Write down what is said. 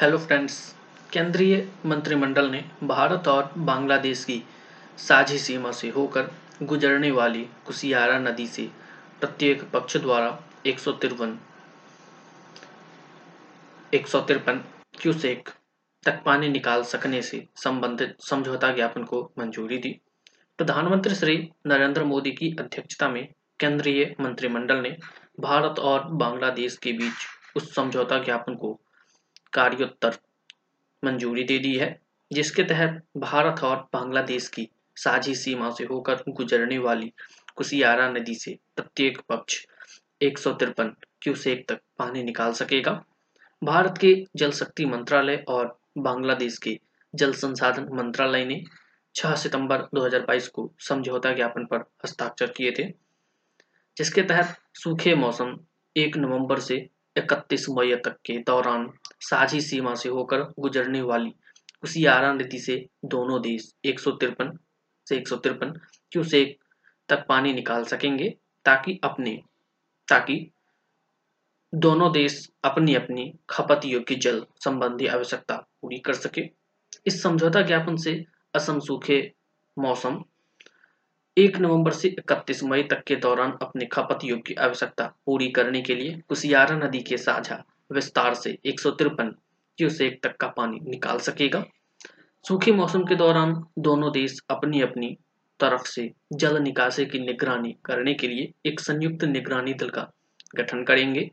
Hello friends केंद्रीय मंत्रिमंडल ने भारत और बांग्लादेश की साझी सीमा से होकर गुजरने वाली कुशियारा नदी से प्रत्येक पक्ष द्वारा एक सौ तिरपन, एक सौ तिरपन क्यूसेक तक पानी निकाल सकने से संबंधित समझौता ज्ञापन को मंजूरी दी। प्रधानमंत्री श्री नरेंद्र मोदी की अध्यक्षता में केंद्रीय मंत्रिमंडल ने भारत और बांग्लादेश के बीच उस समझौता ज्ञापन को कार्योत्तर मंजूरी दे दी है, जिसके तहत भारत और बांग्लादेश की साझी सीमा से होकर गुजरने वाली कुशियारा नदी से प्रत्येक पक्ष एक सौ तिरपन क्यूसेक तक पानी निकाल सकेगा। भारत के जल शक्ति मंत्रालय और बांग्लादेश के जल संसाधन मंत्रालय ने 6 सितंबर 2022 को समझौता ज्ञापन पर हस्ताक्षर किए थे, जिसके तहत सूखे मौसम 1 नवंबर से 31 मई तक के दौरान साझी सीमा से होकर गुजरने वाली कुशियारा नदी से दोनों देश एक से एक क्यूसेक तक पानी निकाल सकेंगे ताकि अपने, ताकि दोनों देश अपनी अपनी खपत योग्य जल संबंधी आवश्यकता पूरी कर सके। इस समझौता ज्ञापन से असम सूखे मौसम एक नवंबर से इकतीस मई तक के दौरान अपने खपत योग्य आवश्यकता पूरी करने के लिए कुशियारा नदी के साझा विस्तार से एक सौ तिरपन क्यूसेक तक का पानी निकाल सकेगा। सूखे मौसम के दौरान दोनों देश अपनी अपनी तरफ़ से जल निकासी की निगरानी करने के लिए एक संयुक्त निगरानी दल का गठन करेंगे।